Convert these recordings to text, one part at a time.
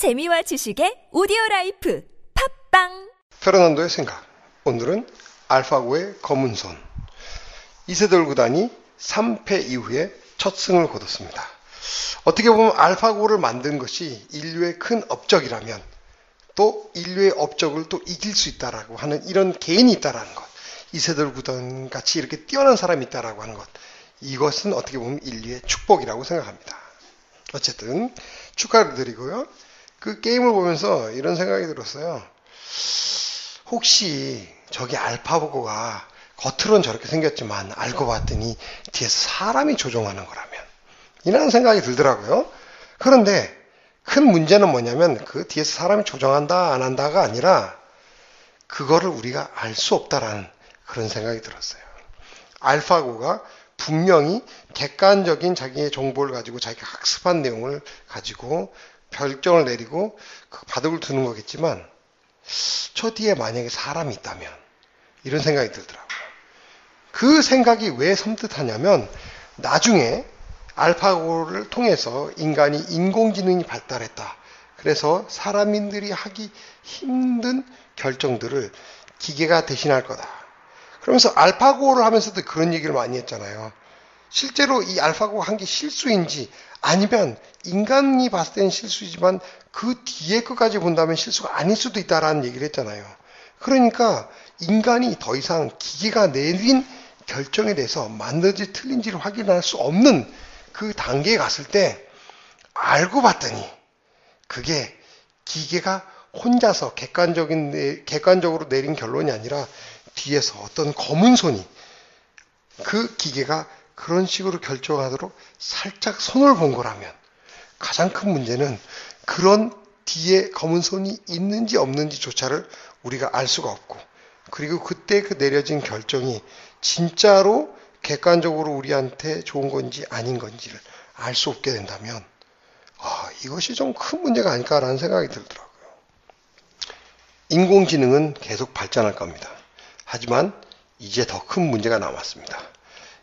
재미와 지식의 오디오 라이프 팟빵 페르난도의 생각. 오늘은 알파고의 검은 손. 이세돌 구단이 3패 이후에 첫 승을 거뒀습니다. 어떻게 보면 알파고를 만든 것이 인류의 큰 업적이라면 또 인류의 업적을 또 이길 수 있다라고 하는 이런 개인이 있다라는 것. 이세돌 구단 같이 이렇게 뛰어난 사람이 있다라고 하는 것. 이것은 어떻게 보면 인류의 축복이라고 생각합니다. 어쨌든 축하를 드리고요. 그 게임을 보면서 이런 생각이 들었어요. 혹시 저기 알파고가 겉으로는 저렇게 생겼지만 알고 봤더니 뒤에서 사람이 조종하는 거라면 이런 생각이 들더라고요. 그런데 큰 문제는 뭐냐면 그 뒤에서 사람이 조종한다 안 한다가 아니라 그거를 우리가 알 수 없다라는 그런 생각이 들었어요. 알파고가 분명히 객관적인 자기의 정보를 가지고 자기가 학습한 내용을 가지고 결정을 내리고 그 바둑을 두는 거겠지만 저 뒤에 만약에 사람이 있다면 이런 생각이 들더라고요. 그 생각이 왜 섬뜩하냐면 나중에 알파고를 통해서 인간이 인공지능이 발달했다. 그래서 사람인들이 하기 힘든 결정들을 기계가 대신할 거다. 그러면서 알파고를 하면서도 그런 얘기를 많이 했잖아요. 실제로 이 알파고가 한 게 실수인지 아니면 인간이 봤을 때는 실수이지만 그 뒤에 것까지 본다면 실수가 아닐 수도 있다라는 얘기를 했잖아요. 그러니까 인간이 더 이상 기계가 내린 결정에 대해서 맞는지 틀린지를 확인할 수 없는 그 단계에 갔을 때 알고 봤더니 그게 기계가 혼자서 객관적인 객관적으로 내린 결론이 아니라 뒤에서 어떤 검은 손이 그 기계가 그런 식으로 결정하도록 살짝 손을 본 거라면 가장 큰 문제는 그런 뒤에 검은 손이 있는지 없는지조차를 우리가 알 수가 없고 그리고 그때 그 내려진 결정이 진짜로 객관적으로 우리한테 좋은 건지 아닌 건지를 알 수 없게 된다면 아, 이것이 좀 큰 문제가 아닐까라는 생각이 들더라고요. 인공지능은 계속 발전할 겁니다. 하지만 이제 더 큰 문제가 남았습니다.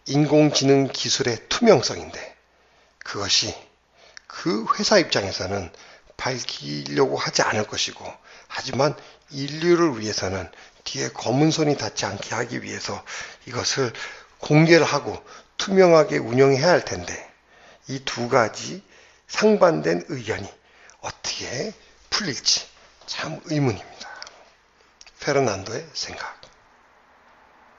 인공지능 기술의 투명성인데 그것이 그 회사 입장에서는 밝히려고 하지 않을 것이고 하지만 인류를 위해서는 뒤에 검은 손이 닿지 않게 하기 위해서 이것을 공개를 하고 투명하게 운영해야 할 텐데 이 두 가지 상반된 의견이 어떻게 풀릴지 참 의문입니다. 페르난도의 생각.